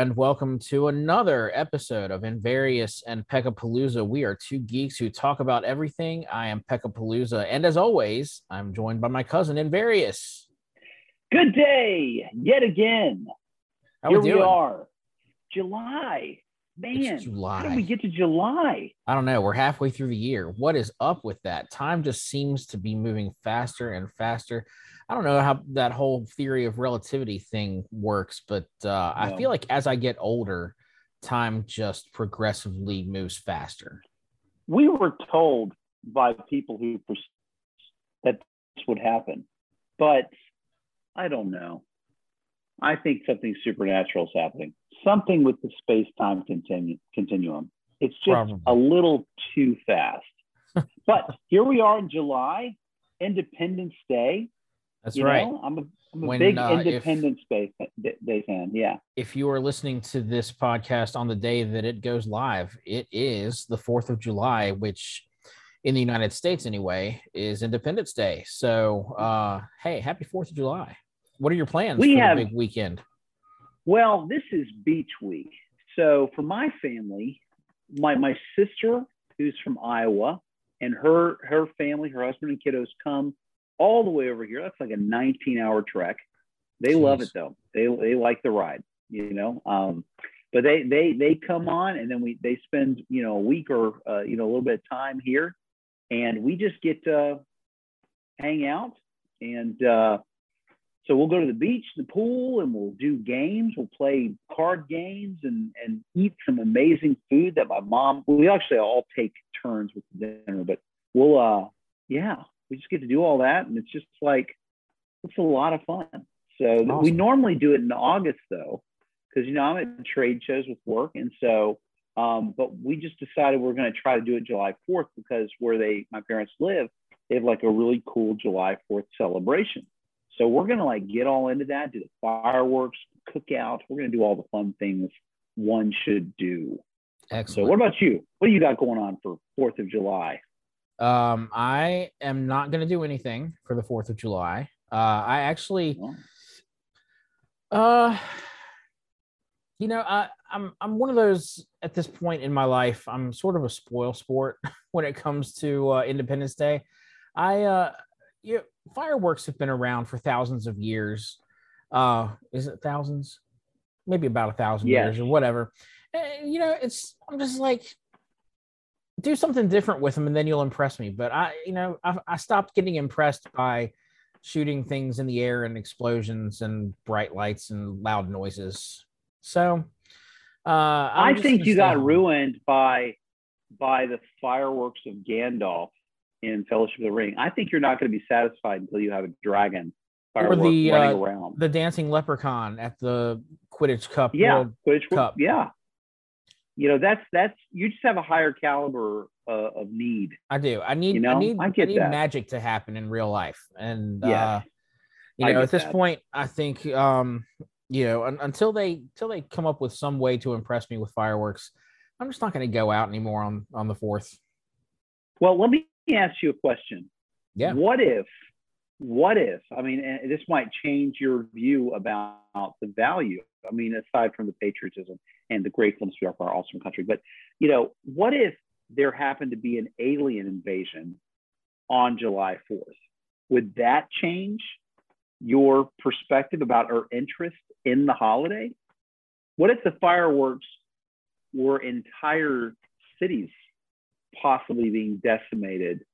and welcome to another episode of Invarious and Peckapalooza. We are two geeks who talk about everything. I am Peckapalooza, and as always, I'm joined by my cousin Invarious. Good day, yet again. How Here we we, are. July. Man, It's July. how did we get to July? I don't know. We're halfway through the year. What is up with that? Time just seems to be moving faster and faster. I don't know how that whole theory of relativity thing works, but uh, I feel like as I get older, time just progressively moves faster. We were told by people who pers- that this would happen, but I don't know. I think something supernatural is happening. Something with the space-time continu- continuum. It's just Probably. a little too fast. but here we are in July, Independence Day. That's you right. Know? I'm a, I'm a When, big uh, if- Independence Day, Day fan. Yeah. if you are listening to this podcast on the day that it goes live, it is the 4th of July, which in the United States anyway is Independence Day. So, uh, hey, happy 4th of July. What are your plans We for have- the big weekend? Well, this is beach week. So for my family, my my sister who's from Iowa and her her family, her husband and kiddos come all the way over here. That's like a 19 hour trek. They love it though. They they like the ride, you know. Um, but they they they come on and then we they spend you know a week or uh, you know a little bit of time here, and we just get to hang out and uh, so we'll go to the beach, the pool, and we'll do games. We'll play card games and and eat some amazing food that my mom. We actually all take turns with dinner, but we'll uh yeah, we just get to do all that, and it's just like it's a lot of fun. So th- we normally do it in August though, because you know I'm at trade shows with work, and so um, but we just decided we're going to try to do it July 4th because where they my parents live, they have like a really cool July 4th celebration. So we're gonna like get all into that, do the fireworks, cookout. We're gonna do all the fun things one should do. So Excellent. what about you? What do you got going on for Fourth of July? Um, I am not going to do anything for the 4th of July. Uh, I actually, Uh, you know, I, I'm I'm one of those at this point in my life. I'm sort of a spoil sport when it comes to uh, Independence Day. I uh, you know, fireworks have been around for thousands of years. Uh, is it thousands? Maybe about a thousand Yes. years or whatever. Eh, you know, it's I'm just like do something different with them, and then you'll impress me. But I, you know, I, I stopped getting impressed by shooting things in the air and explosions and bright lights and loud noises. So uh I think you got home. ruined by by the fireworks of Gandalf in Fellowship of the Ring. I think you're not going to be satisfied until you have a dragon Or the, running uh, around. the dancing leprechaun at the Quidditch Cup. yeah, World- which Cup. yeah. You know that's that's you just have a higher caliber uh, of need. I do. I need You I need I I, get need that. magic to happen in real life. And yeah uh you I know, at this that. point, I think um, you know, un- until they until they come up with some way to impress me with fireworks, I'm just not gonna go out anymore on on the fourth. Well, let me ask you a question. Yeah. What if, what if, I mean, this might change your view about the value. I mean, aside from the patriotism and the gratefulness we are for our awesome country, but, you know, what if there happened to be an alien invasion on July 4th? Would that change your perspective about our interest in the holiday? What if the fireworks were entire cities possibly being decimated,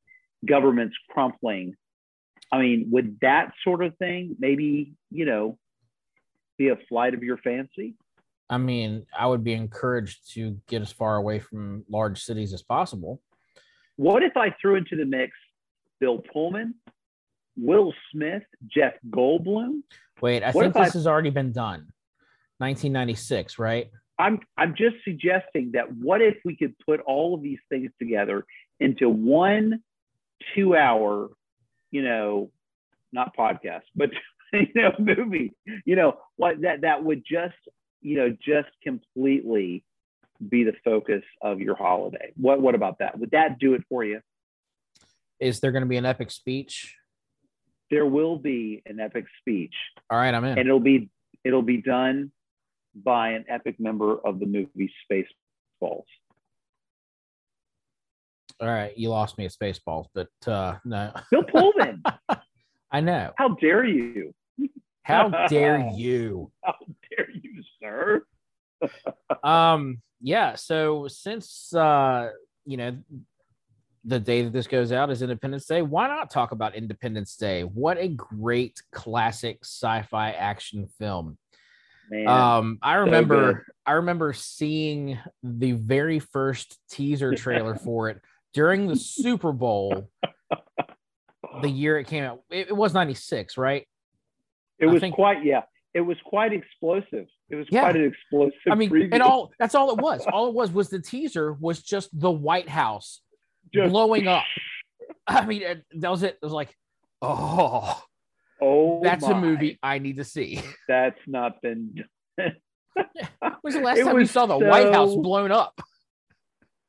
governments crumpling. I mean, would that sort of thing maybe, you know, be a flight of your fancy? I mean, I would be encouraged to get as far away from large cities as possible. What if I threw into the mix Bill Pullman, Will Smith, Jeff Goldblum? Wait, I What think this has already been done. 1996, right? I'm I'm just suggesting that what if we could put all of these things together into one two hour, you know, not podcast, but you know, movie, you know, what that that would just, you know, just completely be the focus of your holiday. What what about that? Would that do it for you? Is there going to be an epic speech? There will be an epic speech, All right, I'm in. and it'll be it'll be done by an epic member of the movie Spaceballs? All right, you lost me at Spaceballs, but uh, no. Bill Pullman. I know. How dare you? How dare you? How dare you, sir? um, yeah. So since uh, you know the day that this goes out is Independence Day, why not talk about Independence Day? What a great classic sci-fi action film. Man, Um, I remember good. I remember seeing the very first teaser trailer for it during the Super Bowl the year it came out. It, it was 96, right? it was think- quite yeah. It was quite explosive. It was Yeah. quite an explosive. I mean, preview. and all that's all it was. All it was was the teaser was just the White House Just- blowing up. I mean, that was it. It was like, oh, Oh, that's a movie I need to see. That's not been When was the last It time we saw the White House blown up?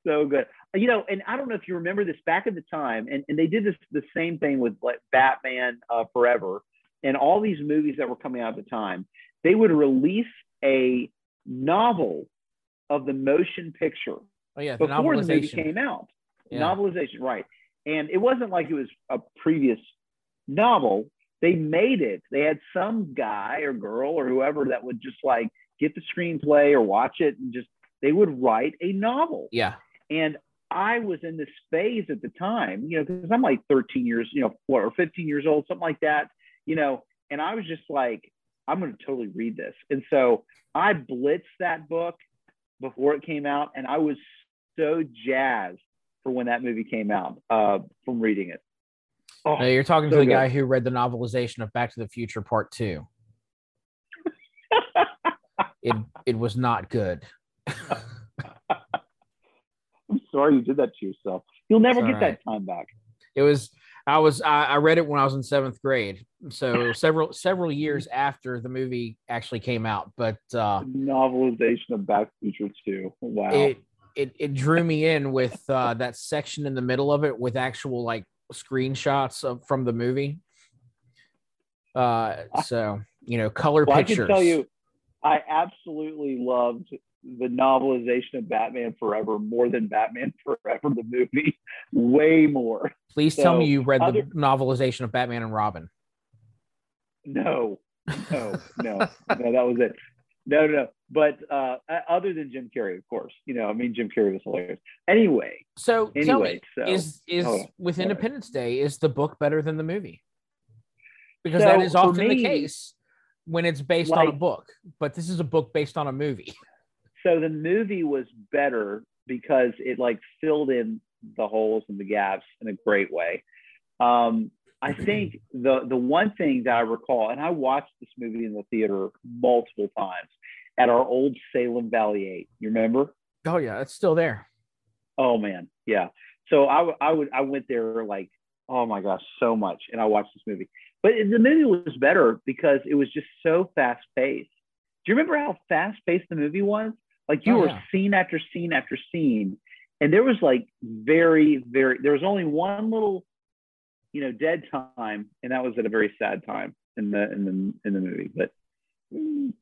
so good. You know, and I don't know if you remember this back at the time, and, and they did this the same thing with like Batman uh, Forever and all these movies that were coming out at the time. They would release a novel of the motion picture Oh yeah, the before the movie came out. Yeah. Novelization, right. And it wasn't like it was a previous novel. They made it. They had some guy or girl or whoever that would just like get the screenplay or watch it and just they would write a novel. Yeah, And I was in this phase at the time, you know, because I'm like 13 years, you know, what, or 15 years old, something like that, you know, and I was just like, I'm going to totally read this. And so I blitzed that book before it came out, and I was so jazzed for when that movie came out uh, from reading it. Oh, No, you're talking to the good. guy who read the novelization of Back to the Future Part Two. It it was not good. I'm sorry you did that to yourself. You'll never get all that time back. It was I was I, I read it when I was in seventh grade, so several several years after the movie actually came out. But uh, Novelization of Back to Future 2. Wow. it it it drew me in with uh, that section in the middle of it with actual like screenshots of from the movie. Uh, so you know, color well, I can tell you, I absolutely loved the novelization of Batman Forever more than Batman Forever, the movie. Way more. Please tell me you read other- the novelization of Batman and Robin. No, no, no, no, that was it. No, no, no. But uh, other than Jim Carrey, of course, you know, I mean, Jim Carrey was hilarious. Anyway, So tell me, anyway, so is is on, with. Independence Day is the book better than the movie? Because So, that is often the case when it's based on a book, but this is a book based on a movie. so the movie was better because it like filled in the holes and the gaps in a great way. Um, I think the the one thing that I recall, and I watched this movie in the theater multiple times at our old Salem Valley Eight. You remember? Oh yeah, it's still there. Oh man, yeah. So I, w- I would I went there like oh my gosh so much, and I watched this movie. But the movie was better because it was just so fast paced. Do you remember how fast paced the movie was? Like you Oh, were yeah. scene after scene after scene, and there was like very very there was only one little you know dead time, and that was at a very sad time in the in the in the movie. But mm,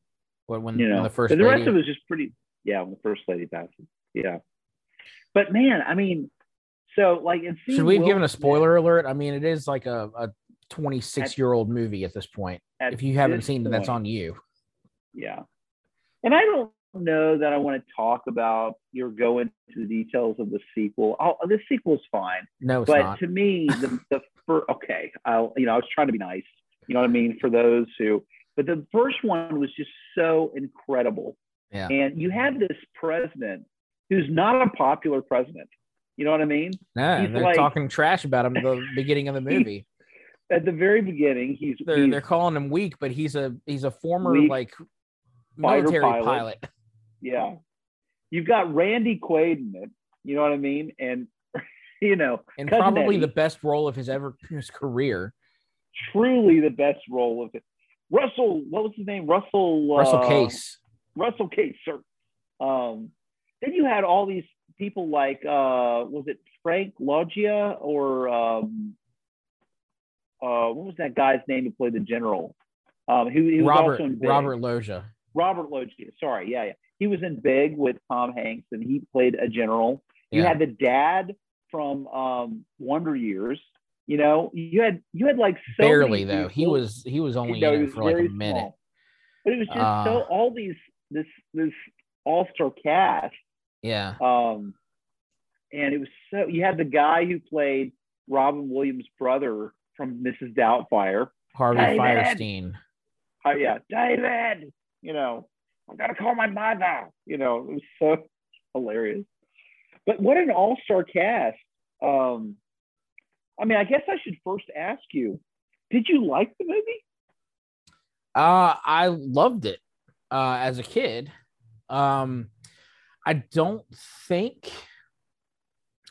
When, you know, when the first the lady, rest of it was just pretty. Yeah, when the first lady passes. Yeah, but man, I mean, so like, should we have given a spoiler alert? I mean, it is like a, a 26 year old movie at this point. at If you haven't seen it, that's on you. Yeah, and I don't know that I want to talk about or go into the details of the sequel. Oh, the sequel's fine, No, it's but not. to me, the the first, okay, I'll you know I was trying to be nice. You know what I mean for those who, but the first one was just so incredible. Yeah. And you have this president who's not a popular president. You know what I mean? No, he's they're like- talking trash about him at the beginning of the movie. At the very beginning, he's, They're he's they're calling him weak, but he's a he's a former Weak like military pilot. pilot. yeah. You've got Randy Quaid in it. You know what I mean? And you know, and Cousin probably Eddie. the best role of his ever his career. truly the best role of it. Russell, what was his name? Russell. Russell uh, Case. Russell Case, sir. Um, then you had all these people like, uh, was it Frank Loggia or um, uh, what was that guy's name who played the general? Um, who, who was Robert also in Big? Robert Loggia. Robert Loggia. Sorry, yeah, yeah. He was in Big with Tom Hanks, and he played a general. You Yeah. had the dad from um, Wonder Years. You know, you had you had like so Barely though. He was he was only No, in it was for like a minute. small. But it was just Uh, so all these this this all star cast. Yeah. Um, and it was so you had the guy who played Robin Williams' brother from Mrs. Doubtfire. Harvey David! Fierstein. Oh yeah, David. You know, I gotta call my mother. You know, it was so hilarious. But what an all-star cast. Um, I mean, I guess I should first ask you: Did you like the movie? Uh, I loved it uh, as a kid. Um, I don't think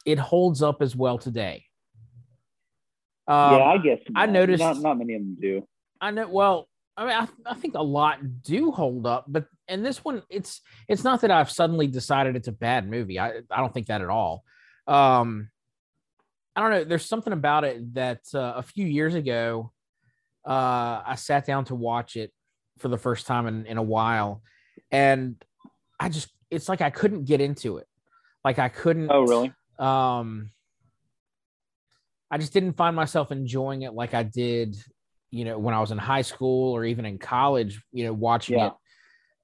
it holds up as well today. Um, yeah, I guess. I noticed- not not many of them do. I know. Well, I mean, I, I think a lot do hold up, but and this one, it's it's not that I've suddenly decided it's a bad movie. I I don't think that at all. Um, I don't know. There's something about it that uh, a few years ago, uh, I sat down to watch it for the first time in in a while, and I just it's like I couldn't get into it. Like I couldn't. Oh, really? um i just didn't find myself enjoying it like i did you know when i was in high school or even in college you know watching Yeah. it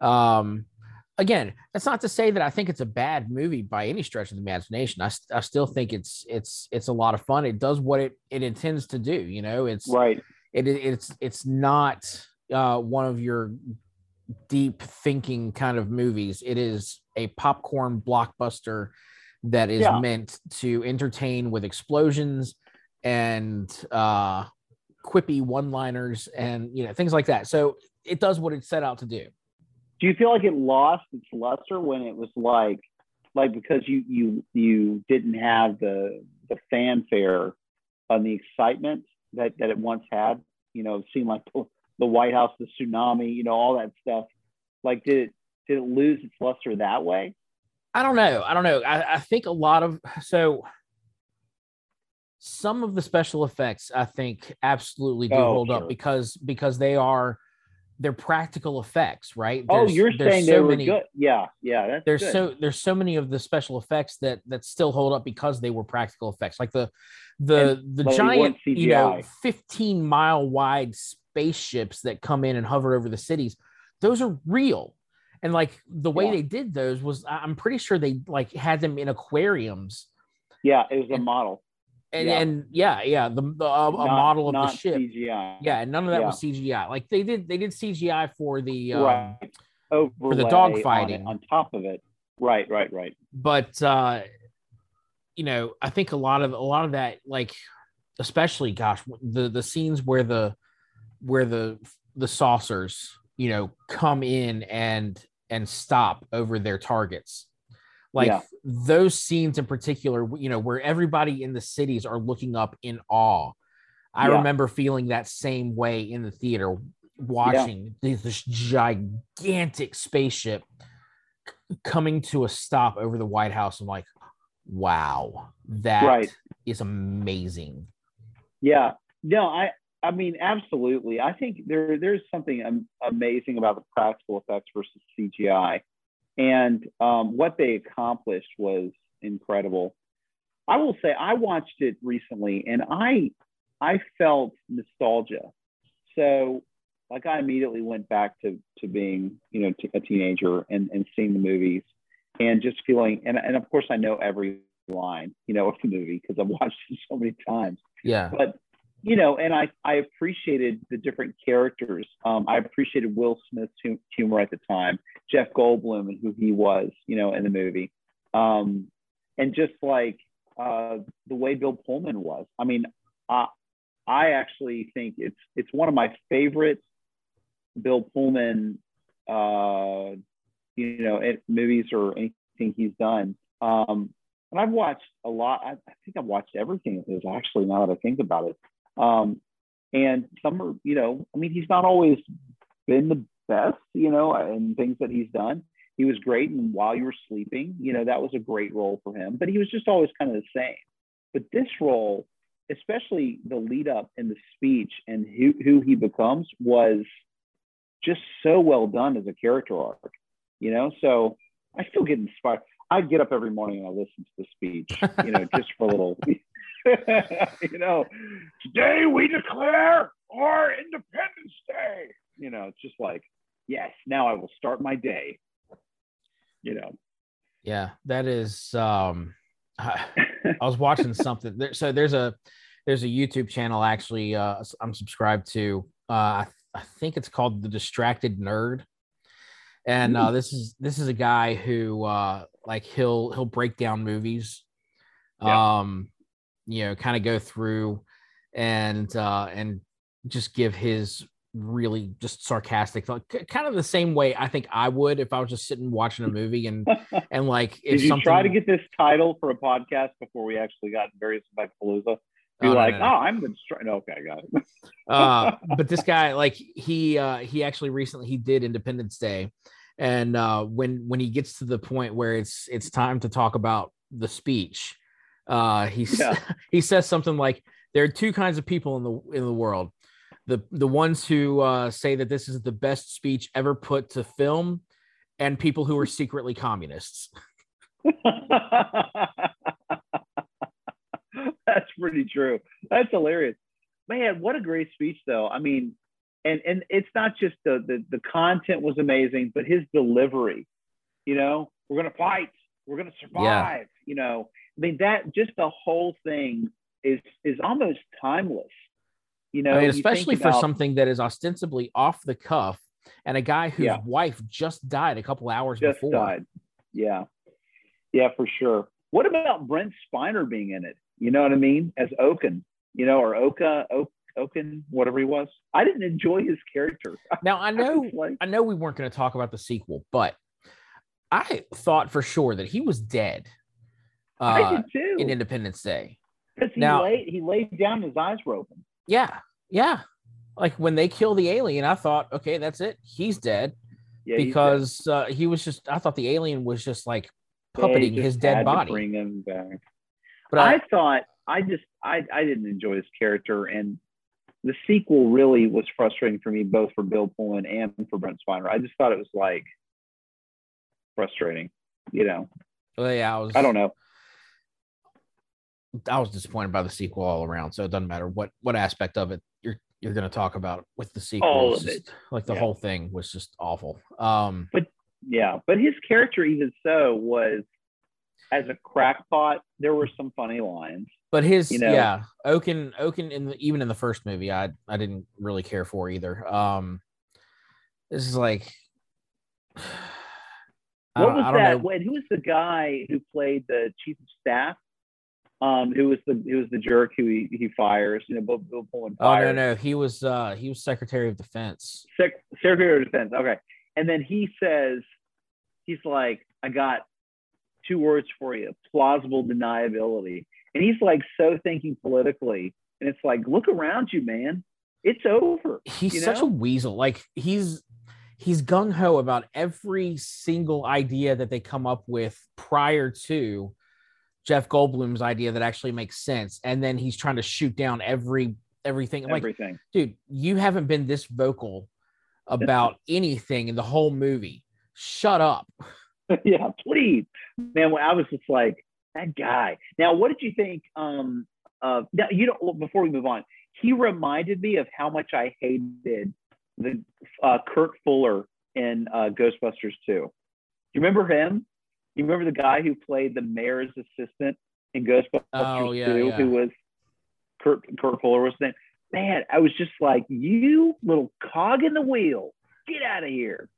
um again that's not to say that i think it's a bad movie by any stretch of the imagination i, I still think it's it's it's a lot of fun it does what it it intends to do you know it's Right. it it's it's not uh, one of your deep thinking kind of movies. It is a popcorn blockbuster that is Yeah. meant to entertain with explosions and uh, quippy one-liners and you know things like that. So it does what it set out to do. Do you feel like it lost its luster when it was like, like because you you you didn't have the the fanfare and the excitement that that it once had? You know, it seemed like the, the White House, the tsunami, you know, all that stuff. Like, did it did it lose its luster that way? I don't know. I don't know. I, I think a lot of so some of the special effects I think absolutely do Oh, hold sure. up because because they are they're practical effects, right? oh, you're there's saying so they were many, good? Yeah, yeah. That's There's good. so there's so many of the special effects that that still hold up because they were practical effects, like the the the giant you know 15 mile wide spaceships that come in and hover over the cities. Those are real. And like the way Yeah. they did those was I'm pretty sure they like had them in aquariums yeah, it was a model. And Yeah. and yeah, yeah, the, the uh, a model of the ship. CGI. Yeah, and none of that Yeah. was CGI. Like they did they did CGI for the um, right. Overlay dog on it, fighting. on top of it. Right, right, right. but uh you know i think a lot of a lot of that like especially gosh the the scenes where the where the the saucers you know come in and and stop over their targets like Yeah. those scenes in particular you know where everybody in the cities are looking up in awe i Yeah. remember feeling that same way in the theater watching this, this gigantic spaceship c- coming to a stop over the white house i'm like wow that is Right. amazing Yeah. No, I I mean absolutely. I think there there's something amazing about the practical effects versus CGI, and um, what they accomplished was incredible. I will say I watched it recently, and I I felt nostalgia. So like I immediately went back to to being you know t- a teenager and and seeing the movies, and just feeling and and of course I know every line you know of the movie because I've watched it so many times yeah but you know, and I I appreciated the different characters. Um, I appreciated Will Smith's hu- humor at the time, Jeff Goldblum and who he was, you know, in the movie, um, and just like uh, the way Bill Pullman was. I mean, I I actually think it's it's one of my favorite Bill Pullman, uh, you know, movies or anything he's done. Um, and I've watched a lot. I, I think I've watched everything his actually. Now that I think about it, um, and some are, you know, I mean, he's not always been the best, you know, and things that he's done. He was great, and while you were sleeping, you know, that was a great role for him. But he was just always kind of the same. But this role, especially the lead up and the speech and who who he becomes, was just so well done as a character arc, you know. So I still get inspired. I get up every morning and I listen to the speech, you know, just for a little, you know, today we declare our Independence Day. You know, it's just like, yes, now I will start my day. You know. Yeah, that is. um I, I was watching something. There, so there's a there's a YouTube channel actually. Uh, I'm subscribed to. Uh, I, I think it's called the Distracted Nerd, and uh, this is this is a guy who uh, like he'll he'll break down movies, Yeah. um, you know, kind of go through and uh, and just give his really just sarcastic like kind of the same way I think I would if I was just sitting watching a movie and and like if Did you something try to get this title for a podcast before we actually got various by Palooza? Be Oh, like, no, no. oh, I'm the distra- no, okay, I got it. uh but this guy like he uh he actually recently he did independence day and uh when when he gets to the point where it's it's time to talk about the speech uh he Yeah. he says something like there are two kinds of people in the in the world the the ones who uh say that this is the best speech ever put to film and people who are secretly communists That's pretty true. That's hilarious. Man, what a great speech though. I mean, and and it's not just the the, the content was amazing, but his delivery, you know, we're gonna fight, we're gonna survive, you know. I mean that just the whole thing is is almost timeless. You know, I mean, especially for about- something that is ostensibly off the cuff and a guy whose Yeah. wife just died a couple hours just before died. Yeah. Yeah, for sure. What about Brent Spiner being in it? You know what I mean? As Oaken, you know, or Oka, Oak, Oaken, whatever he was. I didn't enjoy his character. now i know like, I know we weren't going to talk about the sequel, but I thought for sure that he was dead I uh, did too. in Independence Day. Because he now- laid he laid down his eyes were open. Yeah, yeah. Like when they kill the alien, I thought, okay, that's it. He's dead Yeah, he's because uh, he was just. I thought the alien was just like puppeting just his dead body. Bring him back. But I, I thought I just I I didn't enjoy his character and the sequel really was frustrating for me both for Bill Pullman and for Brent Spiner. I just thought it was like frustrating, you know. well, yeah, I was. I don't know. I was disappointed by the sequel all around. So it doesn't matter what what aspect of it you're you're going to talk about with the sequel. All of it. Like the Yeah. whole thing was just awful. Um, but Yeah, but his character even so was as a crackpot, there were some funny lines. But his You know? yeah, Oaken Oaken in the, even in the first movie, I I didn't really care for either. Um, this is like, What was I don't that? know. Who was the guy who played the chief of staff? Um, who was the who was the jerk who he, he fires? You know, Bill, Bill Pullman Oh no no, he was uh he was Secretary of Defense. Sec- Secretary of Defense. Okay. And then he says, he's like, I got two words for you plausible deniability. And he's like so thinking politically. And it's like, look around you, man. It's over. He's You such a weasel. Like he's he's gung ho about every single idea that they come up with prior to Jeff Goldblum's idea that actually makes sense, and then he's trying to shoot down every everything. Like Everything. dude, you haven't been this vocal about anything in the whole movie. Shut up. yeah, please. Man, I was just like, that guy. Now, what did you think? Um, uh, now, you know, before we move on, he reminded me of how much I hated the uh, Kurt Fuller in uh, Ghostbusters 2. Do You remember him? You remember the guy who played the mayor's assistant in Ghostbusters Oh, yeah, 2, yeah. who was Kurt, Kurt Fuller was name? Man, I was just like, you little cog in the wheel, get out of here.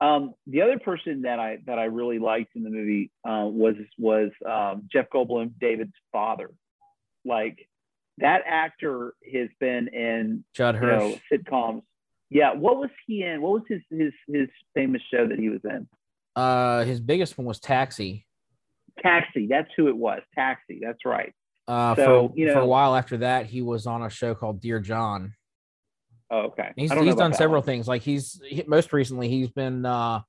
Um, the other person that I that I really liked in the movie uh, was was um, Jeff Goldblum, David's father. Like that actor has been in Judd you know sitcoms. Yeah, what was he in? What was his his his famous show that he was in? Uh, his biggest one was Taxi. Taxi. That's who it was. Taxi. That's right. Uh, So, for, you for a while after that, he was on a show called Dear John. Oh, okay. He's he's done several one. things. Like he's he, most recently he's been uh,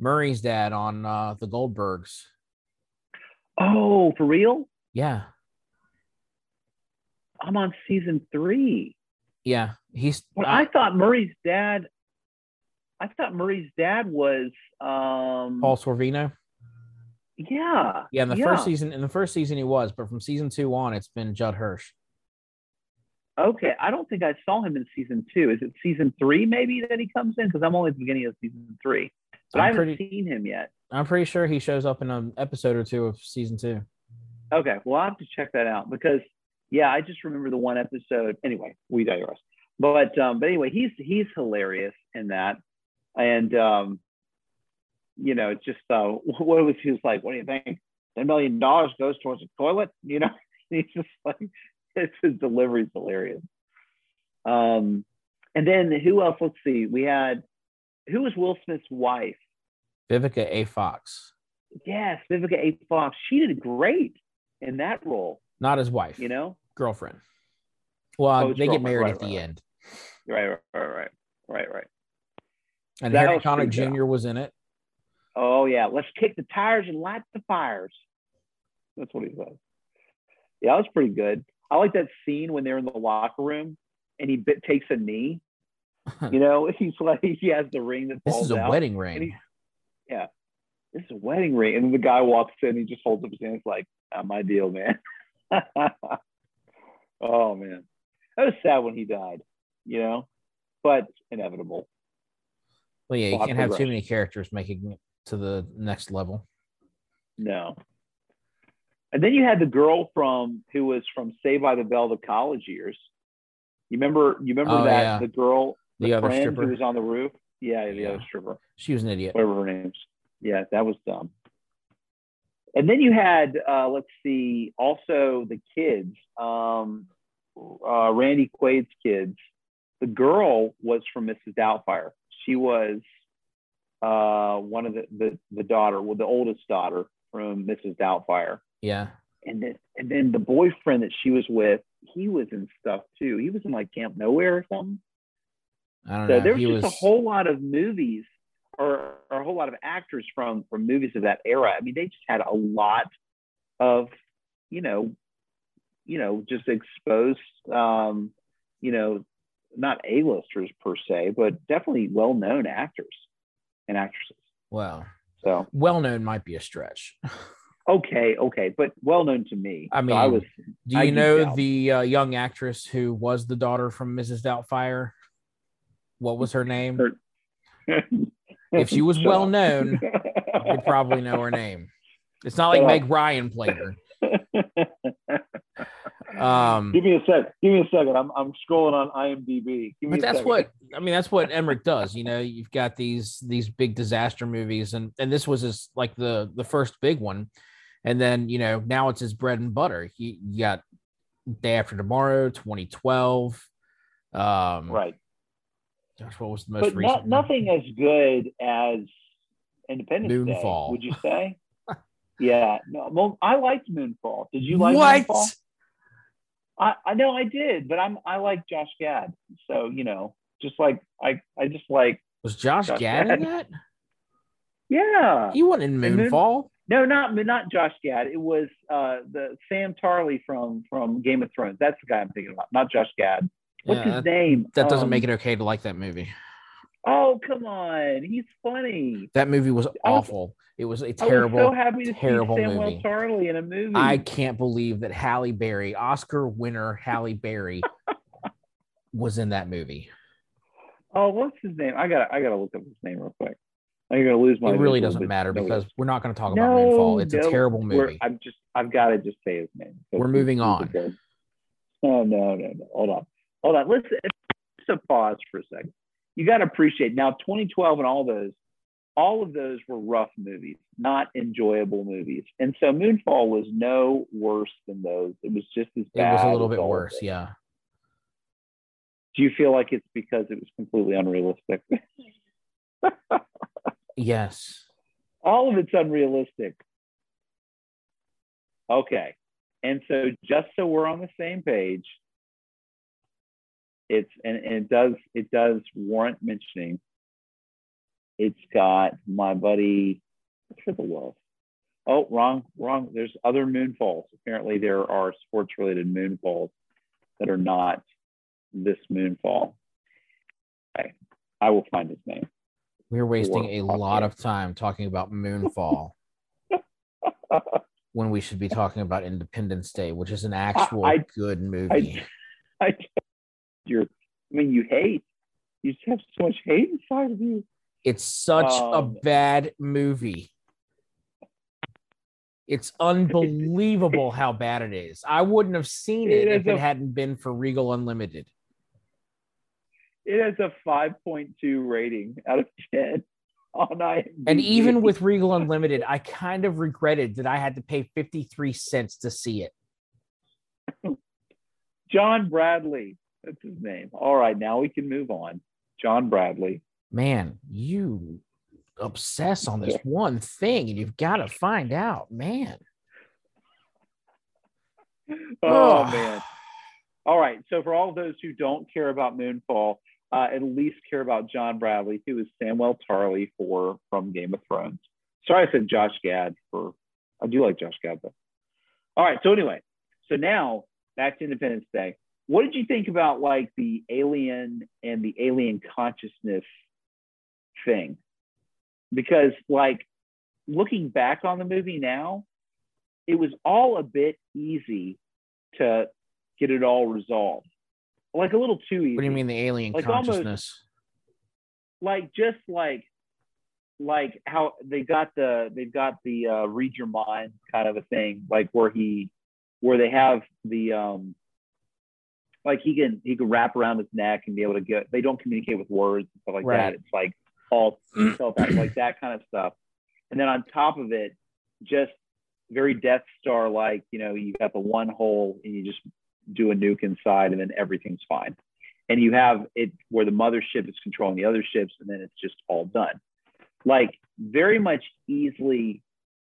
Murray's dad on uh, the Goldbergs. Oh, for real? Yeah, I'm on season three. yeah. He's But I- I thought Murray's dad. I thought Murray's dad was um, Paul Sorvino. Yeah. Yeah, in the yeah. first season, in the first season he was, but from season two on, it's been Judd Hirsch. Okay, I don't think I saw him in season two. Is it season three maybe that he comes in? Because I'm only at the beginning of season three, but I'm I haven't pretty- seen him yet. I'm pretty sure he shows up in an episode or two of season two. Okay, well I'll have to check that out because yeah, I just remember the one episode. Anyway, we digress. But um, but anyway, he's he's hilarious in that, and um, you know, it's just uh, what was he was like? What do you think? Ten million dollars goes towards a toilet? You know, he's just like it's his delivery's hilarious. Um, and then who else? Let's see. We had who was Will Smith's wife? Vivica A. Fox, Yes, Vivica A. Fox. She did great in that role. not his wife, You know, girlfriend. Well, Oh, they get married right, at the right, right. end, right, right, right, right, right, right. And That Harry Connick. Jr. was in it. Oh yeah, let's kick the tires and light the fires. That's what he said. Yeah, that was pretty good. I like that scene when they're in the locker room and he bit, takes a knee. You know, he's like he has the ring that This is a out. wedding ring. he- yeah, this is a wedding ring, and the guy walks in. He just holds up his hand. It's like, not my deal, man. oh man, that was sad when he died. You know, but inevitable. Well, yeah, you can't have too many characters making it to the next level. No. And then you had the girl from who was from Saved by the Bell, the college years. You remember? You remember Oh, that yeah. the girl, the, The other friend stripper. who was on the roof? Yeah, the Yeah. other stripper, She was an idiot. whatever her name's. Yeah, that was dumb. And then you had, uh, let's see, also the kids, um, uh, Randy Quaid's kids. The girl was from Mrs. Doubtfire. She was uh, one of the, the the daughter, well, the oldest daughter from Mrs. Doubtfire. Yeah. and then and then the boyfriend that she was with, he was in stuff too. He was in like Camp Nowhere or something. I don't So know. there was he just was a whole lot of movies or, or a whole lot of actors from from movies of that era. I mean, they just had a lot of, you know, you know, just exposed um, you know, not A-listers per se, but definitely well-known actors and actresses. well, So well known might be a stretch. okay, okay, but well known to me. I So I was Do you geeked know the uh, young actress who was the daughter from Mrs. Doubtfire? What was her name? Her- If she was well known, you probably know her name. It's not like. Meg Ryan played her. Um, Give me a sec. Give me a second. I'm I'm scrolling on IMDb. Give me but that's second. what I mean. That's what Emmerich does. You know, you've got these these big disaster movies, and and this was his like the the first big one, and then you know now it's his bread and butter. He you got Day After Tomorrow, 2012. Um, right. Gosh, what was the most But recent? one? nothing as good as Independence Moonfall. Day. Would you say? yeah. No. Well, I liked Moonfall. Did you like what? Moonfall? I, I know I did, but I'm I like Josh Gad. So you know, just like I I just like Was Josh Josh Gad in that? yeah. He wasn't in Moonfall. No, not not Josh Gad. It was uh, the Sam Tarly from from Game of Thrones. That's the guy I'm thinking about, not Josh Gad. What's Yeah, his name? That doesn't Um, make it okay to like that movie. Oh come on, he's funny. That movie was oh, awful. It was a terrible. I was so happy to terrible see Samuel movie. Tarly in a movie. I can't believe that Halle Berry, Oscar winner Halle Berry, was in that movie. oh, what's his name? I got I got to look up his name real quick. I'm gonna lose my. It really doesn't matter because we're not going to talk no, about Moonfall. It's no, a terrible movie. I'm just I've got to just say his name. We're moving on. Oh no no no! Hold on hold on. Let's just a pause for a second. You got to appreciate now 2012 and all those. All of those were rough movies, not enjoyable movies, and so Moonfall was no worse than those. It was just as bad. It was a little bit worse. Yeah. Do you feel like it's because it was completely unrealistic? Yes. all of it's unrealistic. Okay. And so just so we're on the same page, it's and, and it does it does warrant mentioning. It's got my buddy for the love. Oh, wrong, wrong. There's other moonfalls. Apparently there are sports related moonfalls that are not this moonfall. Okay. I will find his name. We're wasting a lot of time talking about Moonfall when we should be talking about Independence Day, which is an actual I- good movie. I, you're, I mean, you hate. You just have so much hate inside of you. It's such a Um, bad movie. It's unbelievable how bad it is. I wouldn't have seen it, It if it a- hadn't been for Regal Unlimited. It has a 5.2 rating out of 10 on IMDb. And even with Regal Unlimited, I kind of regretted that I had to pay 53 cents to see it. John Bradley, that's his name. All right, now we can move on. John Bradley. Man, you obsess on this Yeah. one thing and you've got to find out, man. Oh Ugh. man. All right. So for all those who don't care about Moonfall, uh, at least care about John Bradley, who is Samuel Tarly for from Game of Thrones. Sorry, I said Josh Gad for. I do like Josh Gad though. All right. So anyway, so now back to Independence Day. What did you think about like the alien and the alien consciousness thing? Because like looking back on the movie now, it was all a bit easy to get it all resolved. Like a little too easy. What do you mean the alien Like almost- consciousness? Like just like like how they got the they've got the uh, read your mind kind of a thing, like where he where they have the um like he can he can wrap around his neck and be able to get they don't communicate with words and stuff like Right. that. It's like all mm. telepathic, like that kind of stuff. And then on top of it, just very Death Star like, you know, you got the one hole and you just do a nuke inside and then everything's fine. And you have it where the mothership is controlling the other ships and then it's just all done. Like very much easily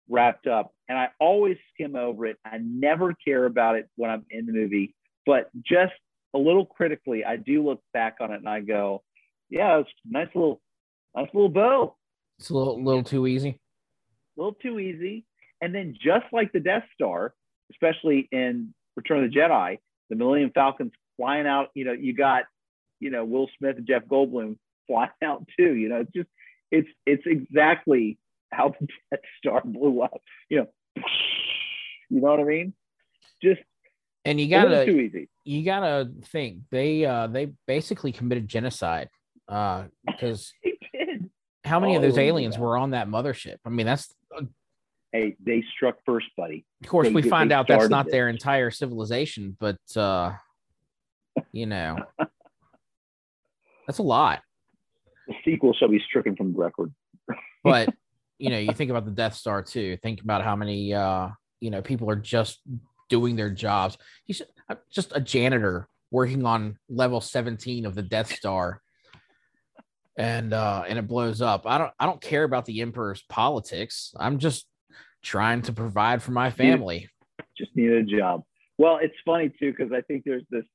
wrapped up. And I always skim over it. I never care about it when I'm in the movie, but just a little critically, I do look back on it and I go, yeah, it's a nice little, nice little bow It's a little, little too easy. a little too easy. And then just like the Death Star, especially in Return of the Jedi, the Millennium Falcon's flying out. You know, you got, you know, Will Smith and Jeff Goldblum flying out too. You know, it's just, it's, it's exactly how the Death Star blew up. You know, you know what I mean? Just And you gotta too easy. you gotta think they uh they basically committed genocide. Uh because how many Oh, of those aliens were on that mothership? I mean, that's Hey, they struck first, buddy. of course They- we find out that's not it. their entire civilization, but uh you know that's a lot. The sequel shall be stricken from the record. But you know, you think about the Death Star too. Think about how many uh you know people are just doing their jobs. He's just a janitor working on level 17 of the Death Star. And uh and it blows up. I don't I don't care about the Emperor's politics. I'm just trying to provide for my family. just needed a job. Well, it's funny too because I think there's this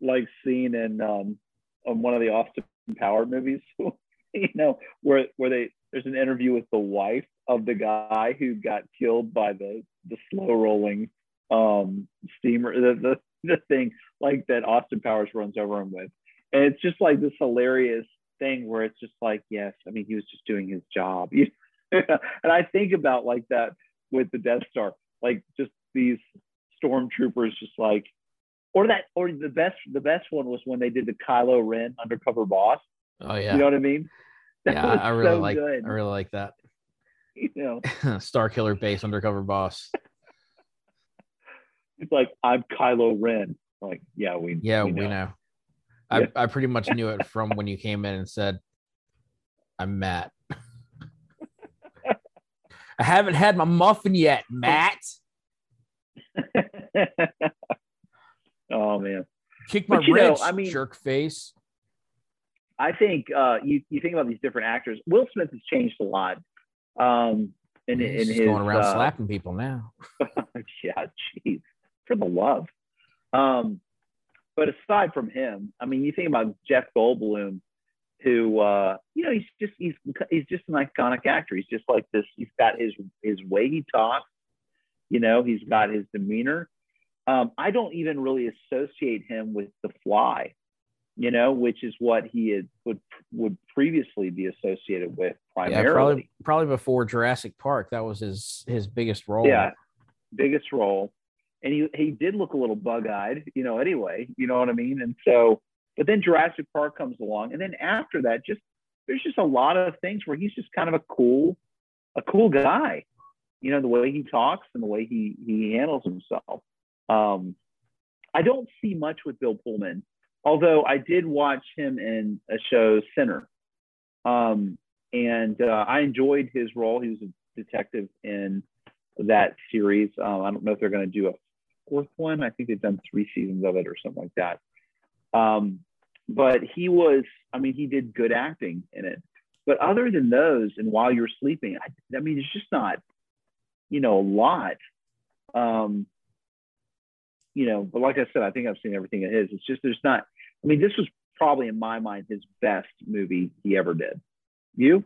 like scene in um on one of the Austin Power movies, you know, where where they there's an interview with the wife of the guy who got killed by the the slow rolling um steamer the, the the thing like that Austin Powers runs over him with. And it's just like this hilarious thing where it's just like, yes, I mean he was just doing his job. and I think about like that with the Death Star, like just these stormtroopers, just like, or that, or the best, the best one was when they did the Kylo Ren undercover boss. Oh yeah. You know what I mean? That yeah, I really so like good. I really like that. You know, Starkiller base undercover boss. It's like I'm Kylo Ren. Like, yeah, we, Yeah, we we know. know. Yeah. I, I pretty much knew it from when you came in and said, I'm Matt. I haven't had my muffin yet, Matt. oh man, Kick my know, ribs, I mean- jerk face. I think uh, you you think about these different actors. Will Smith has changed a lot. Um, in, in He's just his going around uh, slapping people now. yeah, jeez, for the love. Um, but aside from him, I mean, you think about Jeff Goldblum, who uh, you know he's just he's he's just an iconic actor. He's just like this. He's got his his way he talks. You know, he's got his demeanor. Um, I don't even really associate him with The Fly. you know, which is what he had, would would previously be associated with primarily. Yeah, probably probably before Jurassic Park. That was his his biggest role. Yeah, biggest role. And he he did look a little bug eyed, you know. Anyway, you know what I mean. And so, but then Jurassic Park comes along, and then after that, just there's just a lot of things where he's just kind of a cool, a cool guy. You know, the way he talks and the way he he handles himself. Um, I don't see much with Bill Pullman although I did watch him in a show, Sinner. Um, and uh, I enjoyed his role. He was a detective in that series. Um, I don't know if they're going to do a fourth one. I think they've done three seasons of it or something like that. Um, but he was, I mean, he did good acting in it. But other than those, and while you're sleeping, I, I mean, it's just not, you know, a lot. Um, you know, but like I said, I think I've seen everything of his. It's just there's not I mean, this was probably in my mind his best movie he ever did. You?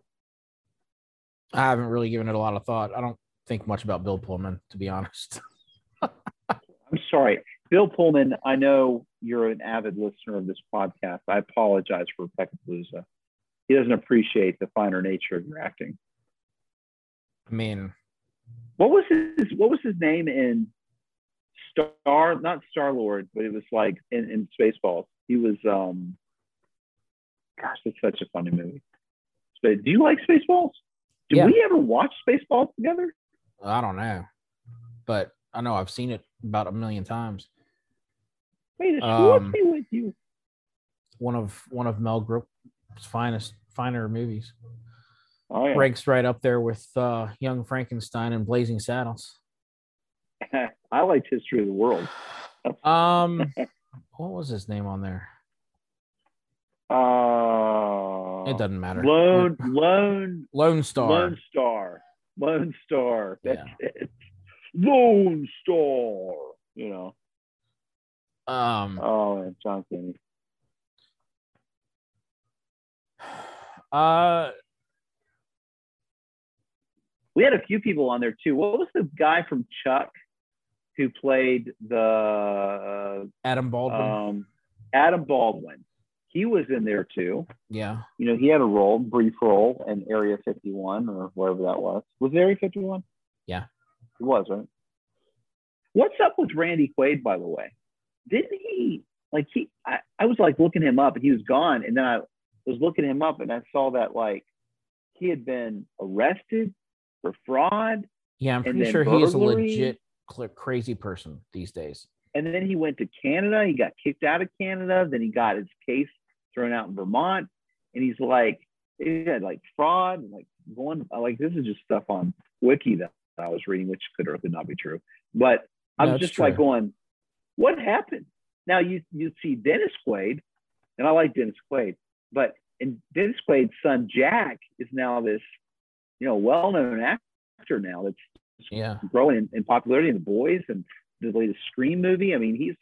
I haven't really given it a lot of thought. I don't think much about Bill Pullman, to be honest. Sorry. Bill Pullman, I know you're an avid listener of this podcast. I apologize for Peckapalooza. He doesn't appreciate the finer nature of your acting. I mean, what was his what was his name in Star? Not Star Lord, but it was like in, in Spaceballs. He was, um, gosh, it's such a funny movie. But do you like Spaceballs? Did yeah. we ever watch Spaceballs together? I don't know, but I know I've seen it about a million times. Wait, um, with you. One of one of Mel Brooks' finest, finer movies. Oh, yeah. Ranks right up there with uh, Young Frankenstein and Blazing Saddles. I liked History of the World. um, what was his name on there? Uh, it doesn't matter. Lone Lone Lone Star. Lone Star. Lone Star. That's yeah. it. Lone Star. You know. Um. Oh, man, John Candy. Uh. We had a few people on there too. What was the guy from Chuck? who played the uh, Adam Baldwin. Um, Adam Baldwin. He was in there too. Yeah. You know, he had a role, brief role in Area 51 or wherever that was. Was Area 51? Yeah. It wasn't. What's up with Randy Quaid, by the way? Didn't he like he I, I was like looking him up and he was gone. And then I was looking him up and I saw that like he had been arrested for fraud. Yeah, I'm pretty sure burglary. he's a legit crazy person these days. And then he went to Canada. He got kicked out of Canada. Then he got his case thrown out in Vermont. And he's like, he had like fraud, like going, like this is just stuff on Wiki that I was reading, which could or could not be true. But I'm no, just true. like going, what happened? Now you you see Dennis Quaid, and I like Dennis Quaid, but and Dennis Quaid's son Jack is now this, you know, well-known actor now that's yeah growing in, in, popularity in the boys and the latest Scream movie. I mean, he's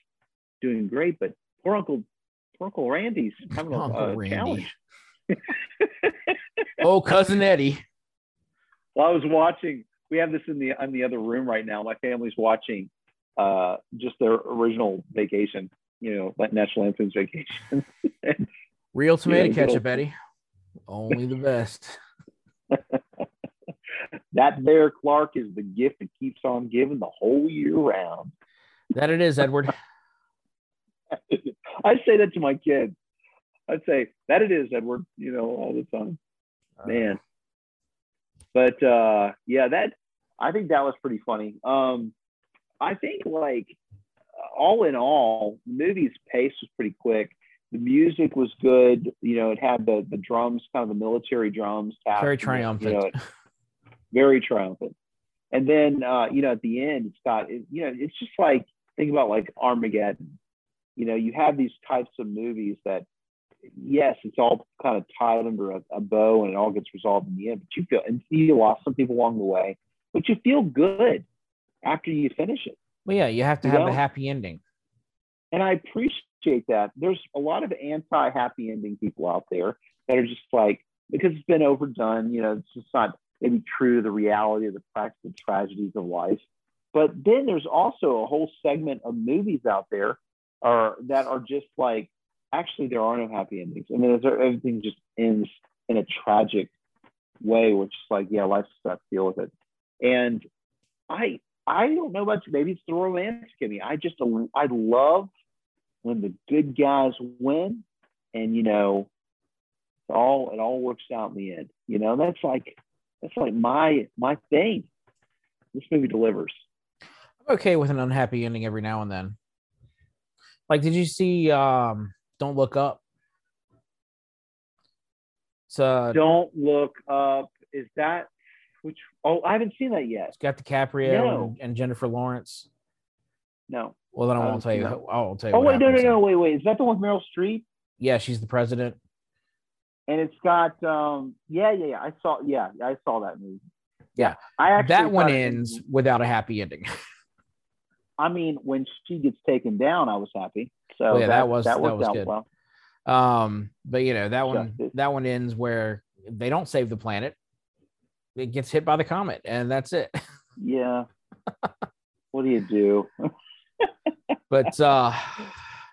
doing great, but poor Uncle poor Uncle Randy's having a, a challenge. oh, cousin Eddie. Well, I was watching. We have this in the in the other room right now. My family's watching uh, just their original vacation. You know, like National Lampoon's Vacation. Real tomato you know, ketchup, Eddie. Only the best that there, Clark, is the gift that keeps on giving the whole year round. That it is, Edward. I say that to my kids. I'd say that it is, Edward, you know, all the time. Uh, Man. But uh yeah, that I think that was pretty funny. Um I think like all in all, the movie's pace was pretty quick. The music was good. You know, it had the the drums, kind of the military drums. Very triumphant. You know, very triumphant. And then, uh, you know, at the end, it's got, it, you know, it's just like, think about like Armageddon. You know, you have these types of movies that, yes, it's all kind of tied under a, a bow and it all gets resolved in the end, but you feel, and you lost some people along the way, but you feel good after you finish it. Well, yeah, you have to you have know? a happy ending. And I appreciate that. There's a lot of anti happy ending people out there that are just like, because it's been overdone, you know, it's just not maybe true to the reality of the practical tragedies of life. But then there's also a whole segment of movies out there are that are just like actually there are no happy endings. I mean, everything just ends in a tragic way, which is like, yeah, life sucks, deal with it. And I I don't know about you. Maybe it's the romantic in me. I just I love when the good guys win, and you know, it all it all works out in the end. You know, that's like that's like my my thing. This movie delivers. I'm okay with an unhappy ending every now and then. Like, did you see um Don't Look Up? So Don't Look Up. Is that which? Oh, I haven't seen that yet. It's got DiCaprio no. and, and, Jennifer Lawrence. No. Well, then I won't tell you. I'll tell you. Oh wait, no, no, no, wait, wait. Is that the one with Meryl Streep? Yeah, she's the president. And it's got, um, yeah, yeah, yeah. I saw, yeah, I saw that movie. Yeah, I actually that one ends without a happy ending. I mean, when she gets taken down, I was happy. So well, yeah, that, that, was that, that was good. Well. Um, but you know that one Justice. that one ends where they don't save the planet. It gets hit by the comet, and that's it. Yeah. what do you do? but uh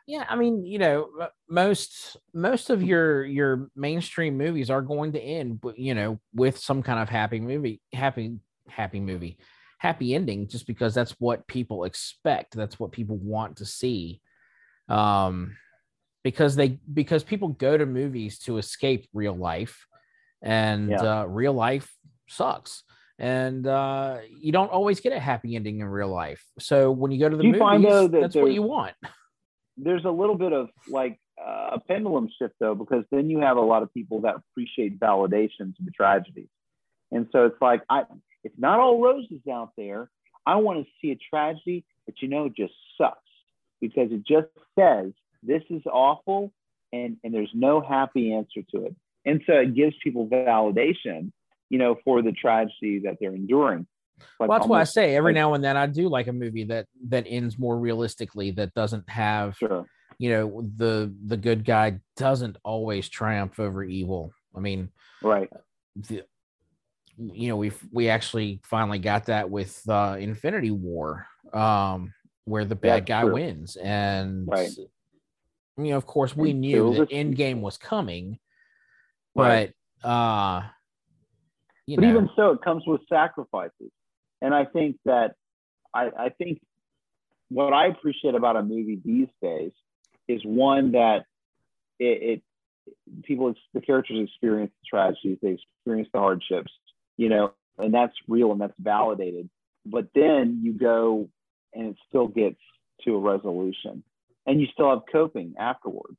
yeah, I mean, you know, most most of your your mainstream movies are going to end, you know, with some kind of happy movie, happy happy movie, happy ending, just because that's what people expect. That's what people want to see. Um, because they because people go to movies to escape real life and yeah. uh, real life sucks. And uh, you don't always get a happy ending in real life. So when you go to the movies find, though, that that's what you want. there's a little bit of like uh, a pendulum shift though because then you have a lot of people that appreciate validations to the tragedies and so it's like i it's not all roses out there i want to see a tragedy that you know just sucks. Because it just says this is awful and and there's no happy answer to it. And so it gives people validation you know for the tragedy that they're enduring like well, that's why I say every like, now and then I do like a movie that that ends more realistically that doesn't have sure. you know the the good guy doesn't always triumph over evil. I mean, right. The, you know, we we actually finally got that with uh Infinity War, um, where the bad guy true. wins. And right you know, of course, we knew that Endgame was coming, but right. Uh, but know. even so, it comes with sacrifices, and I think that I, I think what I appreciate about a movie these days is one that it, it people the characters experience the tragedies, they experience the hardships, you know, and that's real and that's validated. But then you go and it still gets to a resolution and you still have coping afterwards.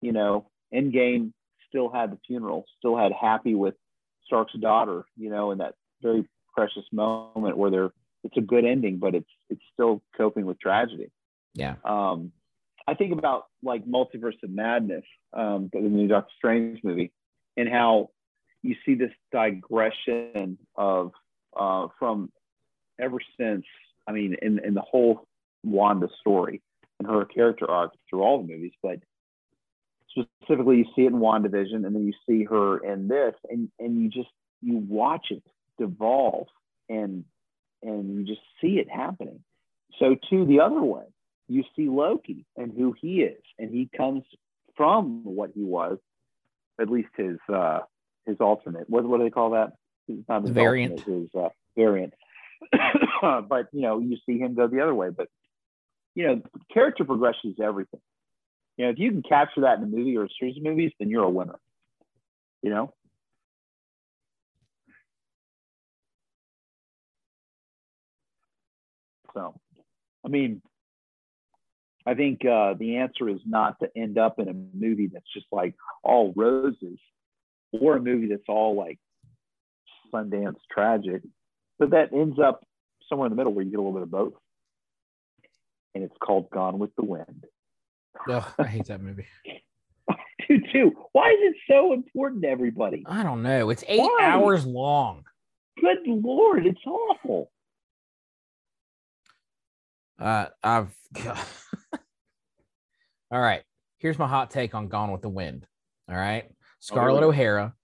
You know, Endgame still had the funeral, still had happy with Stark's daughter, you know, in that very precious moment where they're it's a good ending, but it's it's still coping with tragedy. Yeah. Um, I think about like Multiverse of Madness, um, the new Doctor Strange movie, and how you see this digression of uh, from ever since. I mean, in in the whole Wanda story, and her character arc through all the movies, but specifically you see it in WandaVision and then you see her in this and, and you just you watch it devolve and and you just see it happening. So to the other way, you see Loki and who he is, and he comes from what he was, at least his uh his alternate. What what do they call that? It's not his variant. His uh, variant. but you know, you see him go the other way. But you know, character progression is everything. You know, if you can capture that in a movie or a series of movies, then you're a winner. You know? So, I mean, I think uh, the answer is not to end up in a movie that's just like all roses or a movie that's all like Sundance tragic, but that ends up somewhere in the middle where you get a little bit of both and it's called Gone with the Wind. Oh, I hate that movie. I do too. Why is it so important to everybody? I don't know. It's eight Why? hours long. Good lord, it's awful. Uh, I've. All right. Here's my hot take on Gone with the Wind. All right. Scarlett oh, O'Hara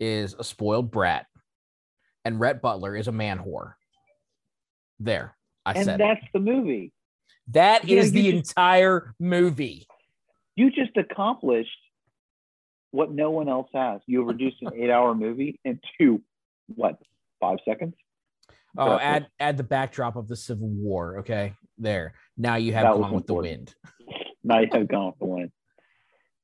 is a spoiled brat, and Rhett Butler is a man whore. There, I and said. And that's it. the movie. That is the entire movie. You just accomplished what no one else has. You have reduced an eight-hour movie into what five seconds? Oh, Impressive. add add the backdrop of the Civil War. Okay, there. Now you have That Gone with the. Wind. Now you have gone with the wind.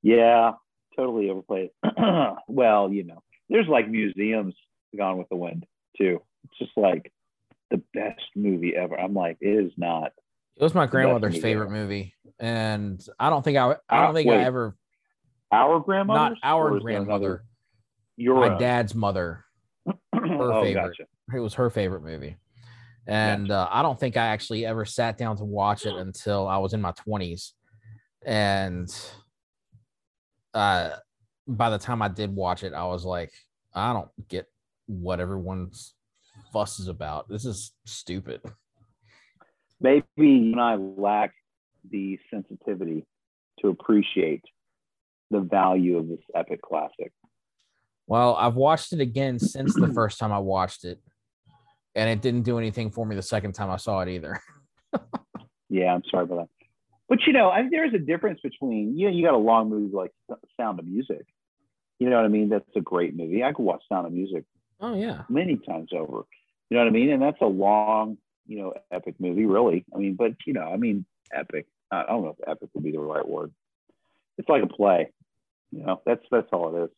Yeah, totally overplayed. well, you know, there's like museums Gone with the Wind too. It's just like the best movie ever. I'm like, it is not. It was my grandmother's favorite movie, and I don't think I I don't Uh, think I ever Our grandmother, not our grandmother, Your my dad's mother. oh, favorite. gotcha. It was her favorite movie, and uh, I don't think I actually ever sat down to watch it until I was in my twenties, and uh, by the time I did watch it, I was like, I don't get what everyone's fuss is about. This is stupid. Maybe you and I lack the sensitivity to appreciate the value of this epic classic. Well, I've watched it again since the first time I watched it, and it didn't do anything for me the second time I saw it either. Yeah, I'm sorry about that. But you know, I think there is a difference between you know, you got a long movie like Sound of Music. You know what I mean? That's a great movie. I could watch Sound of Music Oh yeah, many times over. You know what I mean? And that's a long, you know, epic movie, really. I mean, but you know, I mean, epic. I don't know if epic would be the right word. It's like a play. You know, that's that's all it is.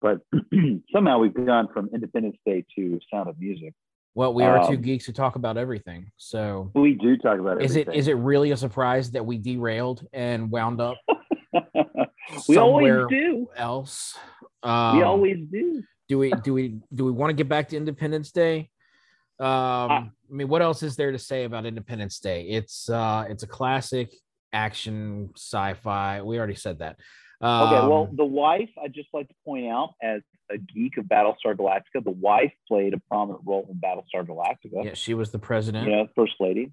But somehow we've gone from Independence Day to Sound of Music. well, we are two Um, geeks who talk about everything, so We do talk about everything. is it is it really a surprise that we derailed and wound up we always do. else? Um, we always do. do we do we do we want to get back to Independence Day? Um, I mean, what else is there to say about Independence Day? It's uh, it's a classic action sci-fi. We already said that. Okay, well, Um, the wife, I'd just like to point out, as a geek of Battlestar Galactica, the wife played a prominent role in Battlestar Galactica. yeah, she was the president. You know, first lady.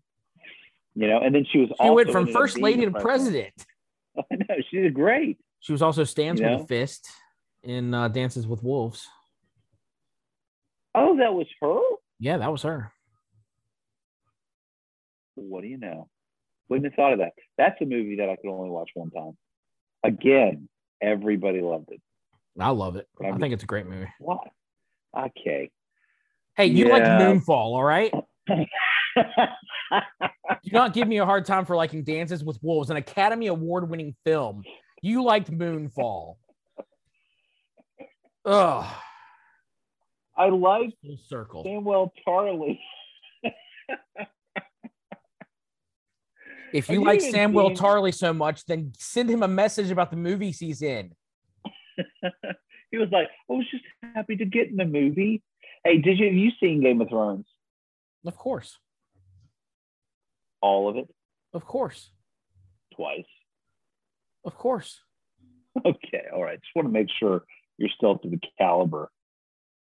You know, and then she was she also went from first lady to president. I know she did great. She was also stands You with know? a fist in uh, Dances with Wolves. Oh, that was her. Yeah, that was her. What do you know? Wouldn't have thought of that. That's a movie that I could only watch one time. Again, everybody loved it. I love it. I I'm- think it's a great movie. What? Okay. Hey, you like Moonfall, all right? Do not give me a hard time for liking Dances with Wolves, an Academy Award winning film. You liked Moonfall. Ugh. I like Full circle. Samuel Tarly. If you you like even Samuel Tarly so much, then send him a message about the movies he's in. he was like, I was just happy to get in the movie. Hey, did you have you seen Game of Thrones? Of course. All of it? Of course. Twice. Of course. Okay, all right. Just want to make sure you're still up to the caliber,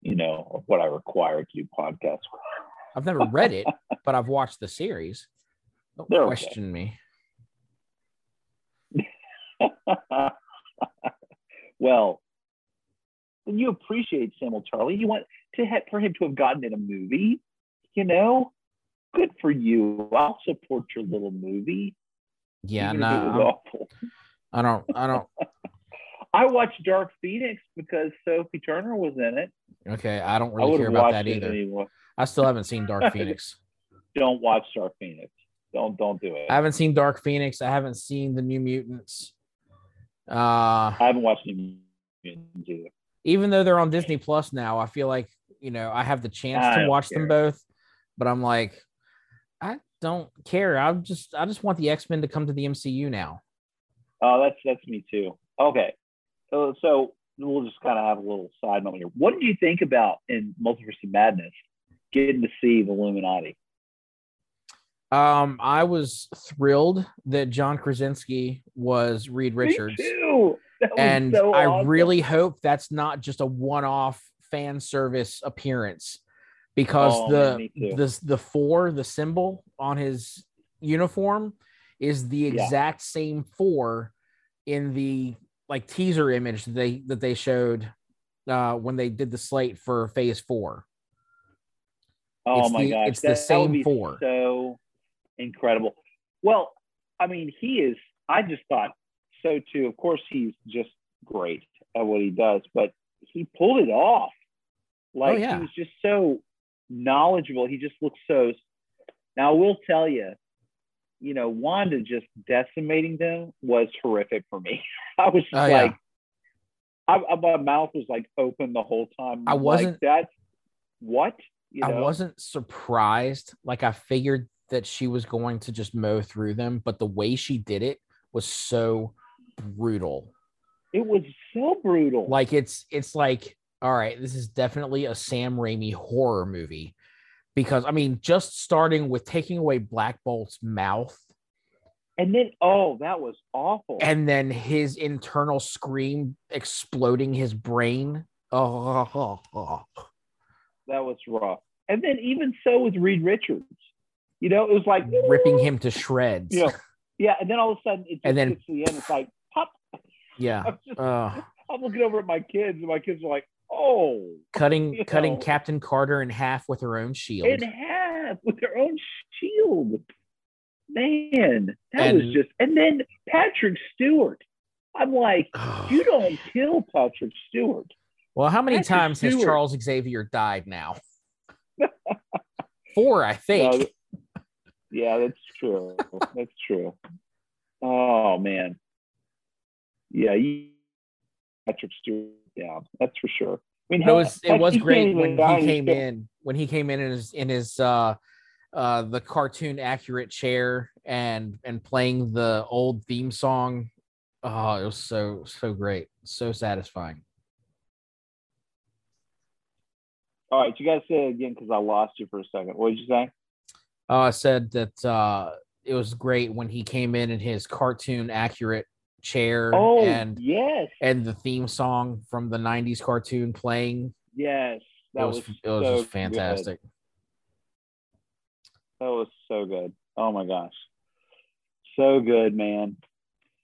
you know, of what I require to do podcasts. I've never read it, but I've watched the series. Don't They're okay. question me. well, then you appreciate Samuel Tarly. You want to have, for him to have gotten in a movie, you know? Good for you. I'll support your little movie. Yeah, even if it was no, awful. I don't. I don't. I watched Dark Phoenix because Sophie Turner was in it. Okay, I don't really would care about that either. anyway. I still haven't seen Dark Phoenix. Don't watch Dark Phoenix. Don't don't do it. I haven't seen Dark Phoenix. I haven't seen the New Mutants. Uh, I haven't watched New Mutants either. even though they're on Disney Plus now, I feel like you know I have the chance I to watch them both, but I'm like, I don't care. I just I just want the X Men to come to the MCU now. Oh, that's that's me too. Okay, so so we'll just kind of have a little side moment here. What did you think about in Multiverse of Madness getting to see the Illuminati? Um, I was thrilled that John Krasinski was Reed Richards. And so I awesome. really hope that's not just a one-off fan service appearance because Oh, the man, the the four the symbol on his uniform is the Yeah. exact same four in the like teaser image that they that they showed uh when they did the slate for phase four Oh it's my the- gosh, it's the that, would same four. So incredible. Well, I mean, he is. I just thought so too. Of course, he's just great at what he does, but he pulled it off. Like Oh, yeah. he was just so knowledgeable. He just looks so. Now I will tell you, you know, Wanda just decimating them was horrific for me. I was just Oh, yeah. like, I, I- my mouth was like open the whole time. I wasn't- That's what you know? I wasn't surprised. Like I figured that she was going to just mow through them, but the way she did it was so brutal. It was so brutal. Like it's it's like, all right, this is definitely a Sam Raimi horror movie. Because I mean, just starting with taking away Black Bolt's mouth and then, oh, that was awful. and then his internal scream exploding his brain. Oh, that was rough. And then even so with Reed Richards, you know, it was like ripping him to shreds. You know, yeah, and then all of a sudden it just And then- gets to the end. It's like pop. Yeah. I'm, just, Uh, I'm looking over at my kids, and my kids are like, "Oh, cutting cutting know. Captain Carter in half with her own shield. in half with her own shield." Man, that was just. And then Patrick Stewart. I'm like, you don't kill Patrick Stewart. well, how many Patrick times has Charles Xavier died now? Four, I think. No, yeah, that's true. that's true. Oh man. Yeah, you, Patrick Stewart. Yeah, that's for sure. I mean, it was it was great when he came in when he came in in his in his uh uh the cartoon accurate chair and and playing the old theme song oh it was so so great so satisfying All right, you guys say it again because I lost you for a second. What did you say? uh, i said that uh it was great when he came in in his cartoon accurate chair Oh, and yes, and the theme song from the 90s cartoon playing yes. That it was, was, it was so just fantastic Good. That was so good. Oh my gosh, so good, man.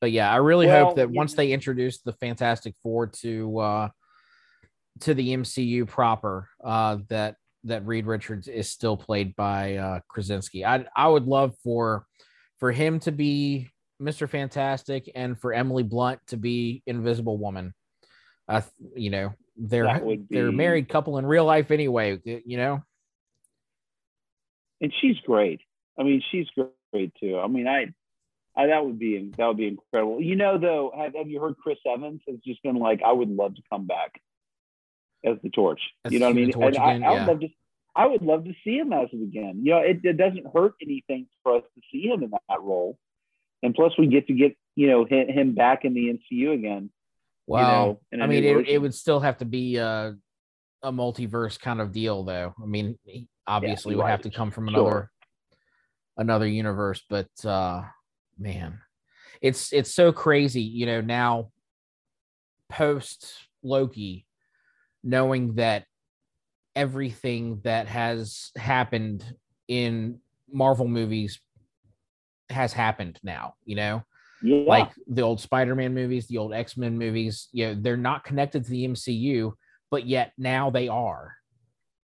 but yeah, I really Well, hope that you once they introduce the Fantastic Four to uh to the MCU proper, uh that that Reed Richards is still played by uh Krasinski. I I would love for for him to be Mr. Fantastic and for Emily Blunt to be Invisible Woman. Uh you know, they're would they're a married couple in real life anyway, you know. and she's great. I mean, she's great too. I mean, I, I that would be that would be incredible. You know, though, have, have you heard Chris Evans has just been like, I would love to come back as the Torch. As you know what I mean? And I, again, I yeah. would love to. I would love to see him as it again. You know, it, it doesn't hurt anything for us to see him in that role, and plus we get to get you know him, him back in the MCU again. Wow, you know, I mean, it, it would still have to be a, a multiverse kind of deal, though. I mean, obviously would have to come from Sure. another another universe, but uh, man, it's it's so crazy, you know. Now, post Loki, knowing that everything that has happened in Marvel movies has happened now, you know Yeah, like the old Spider-Man movies, the old X-Men movies, you know, they're not connected to the MCU, but yet now they are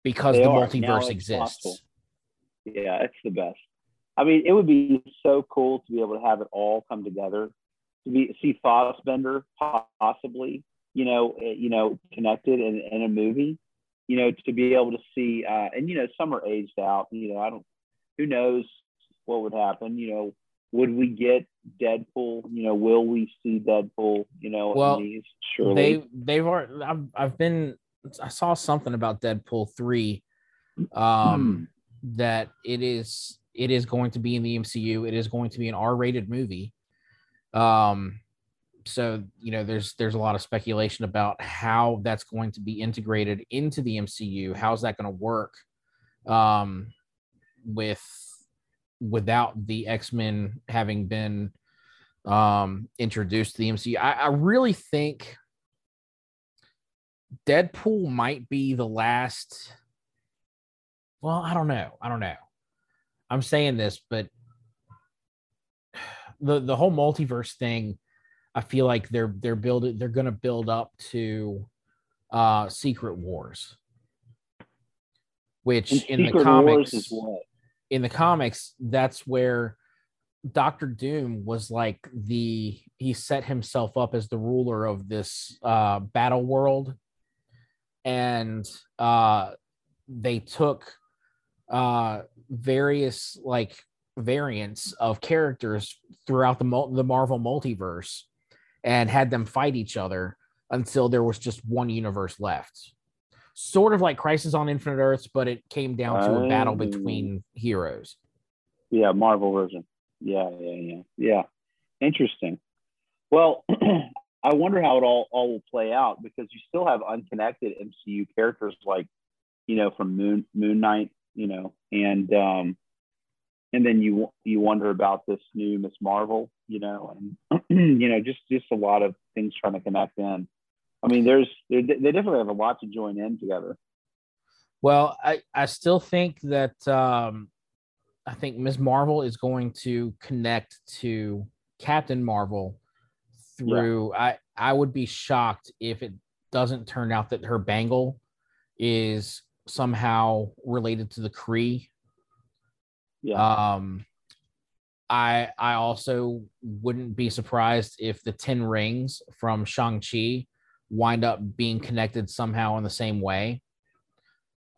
because They the are. Multiverse exists. possible. yeah, it's the best. I mean, it would be so cool to be able to have it all come together. To be see Fassbender possibly, you know, eh, you know, connected in, in a movie. You know, to be able to see, uh, and you know, some are aged out. You know, I don't. Who knows what would happen? You know, would we get Deadpool? You know, will we see Deadpool? You know, in Well, these? surely. They they've already I've, I've been I saw something about Deadpool 3 um that it is it is going to be in the MCU. It is going to be an R-rated movie. Um so you know there's there's a lot of speculation about how that's going to be integrated into the MCU. How's that going to work um with without the X-Men having been um introduced to the MCU. I, I really think Deadpool might be the last. Well, I don't know. I don't know. I'm saying this, but the the whole multiverse thing, I feel like they're they're building they're gonna build up to uh Secret Wars. Which And in the comics is what? In the comics, that's where Doctor Doom was like the he set himself up as the ruler of this uh, battle world, and uh, they took uh, various like variants of characters throughout the the Marvel multiverse and had them fight each other until there was just one universe left. Sort of like Crisis on Infinite Earths, but it came down to a battle Oh. between heroes. Yeah, Marvel version. Yeah, yeah, yeah, yeah. Interesting. Well, I wonder how it all all will play out because you still have unconnected MCU characters like, you know, from Moon Moon Knight, you know, and um, and then you you wonder about this new Miss Marvel, you know, and you know, just just a lot of things trying to connect in. I mean, there's they definitely have a lot to join in together. Well, I, I still think that um, I think Ms. Marvel is going to connect to Captain Marvel through. I I would be shocked if it doesn't turn out that her bangle is somehow related to the Kree. Yeah. Um, I I also wouldn't be surprised if the Ten Rings from Shang Chi wind up being connected somehow in the same way.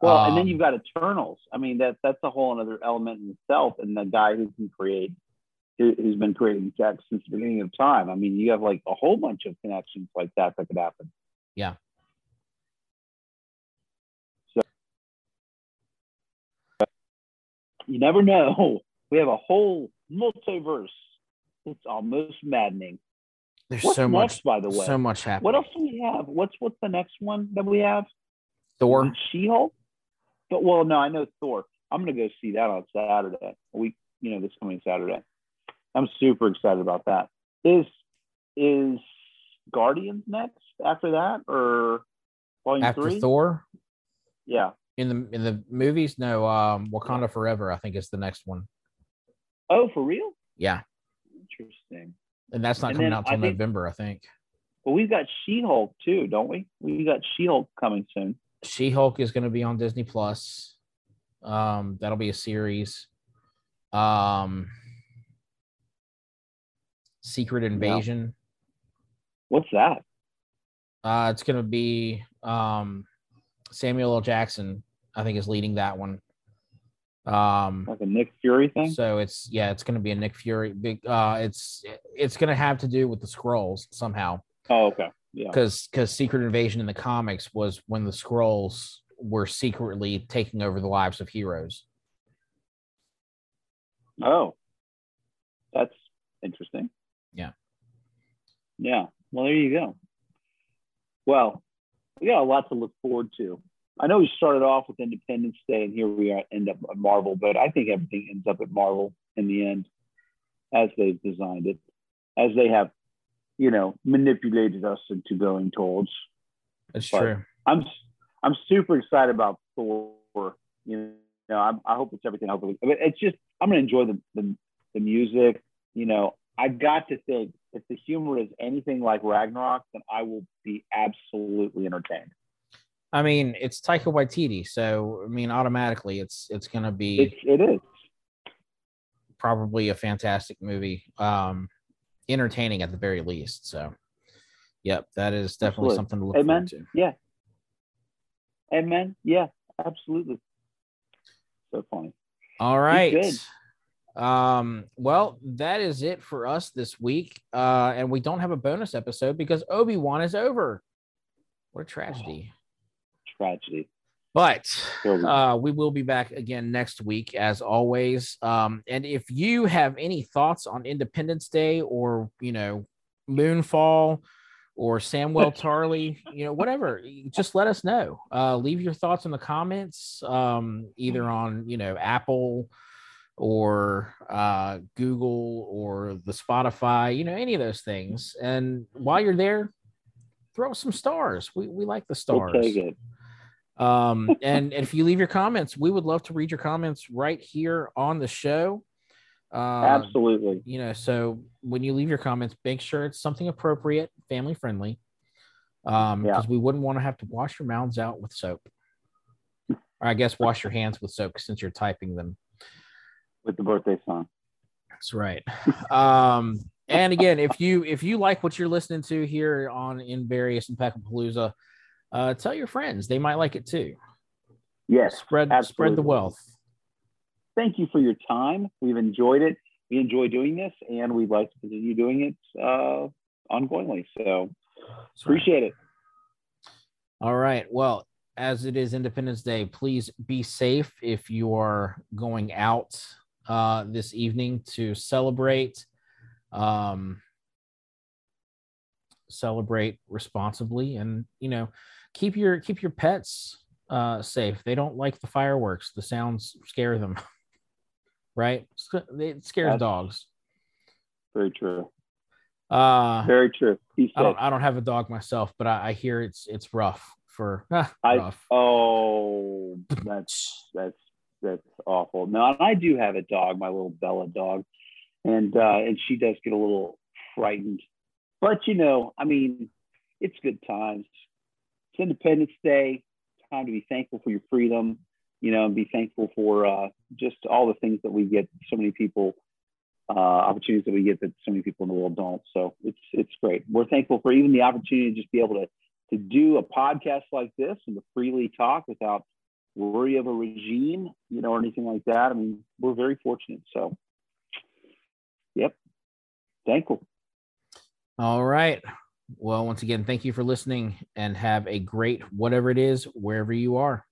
Well, and then Um, you've got Eternals. I mean, that that's a whole other element in itself. And the guy who can create, who- who's been creating tech since the beginning of time. I mean, you have like a whole bunch of connections like that that could happen. Yeah. So you never know. We have a whole multiverse. It's almost maddening. There's What's so next, much, by the way? so much happening. What else do we have? What's what's the next one that we have? Thor. She Hulk. But well, no, I know Thor. I'm gonna go see that on Saturday. A week, you know, this coming Saturday. I'm super excited about that. Is is Guardians next after that or volume After three? Thor Yeah. in the in the movies, no. Um, Wakanda Forever, I think is the next one. Oh, for real? Yeah, Interesting. And that's not And coming out until November, I think. Well, we've got She Hulk too, don't we? We got She Hulk coming soon. She Hulk is going to be on Disney Plus. Um, that'll be a series. Um, Secret Invasion. What's that? Uh, it's going to be um, Samuel L. Jackson. I think is leading that one. Um, Like a Nick Fury thing? So it's yeah, it's going to be a Nick Fury big. Uh, it's it's going to have to do with the Skrulls somehow Oh, okay. Yeah. because because Secret Invasion in the comics was when the Skrulls were secretly taking over the lives of heroes. Oh, that's interesting. Yeah. Yeah. Well, there you go. Well, we got a lot to look forward to. I know we started off with Independence Day, and here we are, end up at Marvel, but I think everything ends up at Marvel in the end, as they've designed it, as they have, you know, manipulated us into going towards. That's But- true. I'm I'm super excited about Thor. You know, I'm, I hope it's everything. Hopefully, but it's just I'm gonna enjoy the, the the music. You know, I got to think if the humor is anything like Ragnarok, then I will be absolutely entertained. I mean, it's Taika Waititi, so I mean, automatically, it's it's going to be It's it is. probably a fantastic movie. Um, entertaining at the very least. So, yep, that is definitely Absolutely. something to look Amen. forward to. Yeah. Amen. Yeah, absolutely. So funny. All right. good. Um, well, that is it for us this week. Uh, and we don't have a bonus episode because Obi-Wan is over. What a tragedy. Tragedy. But uh, we will be back again next week, as always. Um, and if you have any thoughts on Independence Day or, you know, Moonfall or Samuel Tarly, you know, whatever, just let us know. Uh, leave your thoughts in the comments, um, either on, you know, Apple or uh, Google or the Spotify, you know, any of those things. And while you're there, throw some stars. We, we like the stars. We'll. Um, and, and if you leave your comments, we would love to read your comments right here on the show. Uh, Absolutely. You know, so when you leave your comments, make sure it's something appropriate, family friendly, um, Yeah. because we wouldn't want to have to wash your mouths out with soap. Or I guess wash your hands with soap since you're typing them. With the birthday song. That's right. Um, and again, if you if you like what you're listening to here on in various Palooza, uh, tell your friends; they might like it too. Yes, spread absolutely. spread the wealth. Thank you for your time. We've enjoyed it. We enjoy doing this, and we'd like to continue doing it uh, ongoingly. So That's appreciate right. it. All right. Well, as it is Independence Day, please be safe if you are going out uh, this evening to celebrate. Um, celebrate responsibly, and you know, keep your keep your pets uh, safe. They don't like the fireworks. The sounds scare them. right? It scares That's dogs. Very true. Uh, very true. I don't. I don't have a dog myself, but I, I hear it's it's rough for I, rough. Oh, that's that's that's awful. No, I do have a dog, my little Bella dog, and uh, and she does get a little frightened. But you know, I mean, it's good times. Independence Day. Time to be thankful for your freedom. You know, and be thankful for uh, just all the things that we get. So many people, uh, opportunities that we get that so many people in the world don't. So it's it's great. We're thankful for even the opportunity to just be able to to do a podcast like this and to freely talk without worry of a regime, you know, or anything like that. I mean, we're very fortunate. So, yep, thankful. All right. Well, once again, thank you for listening and have a great whatever it is, wherever you are.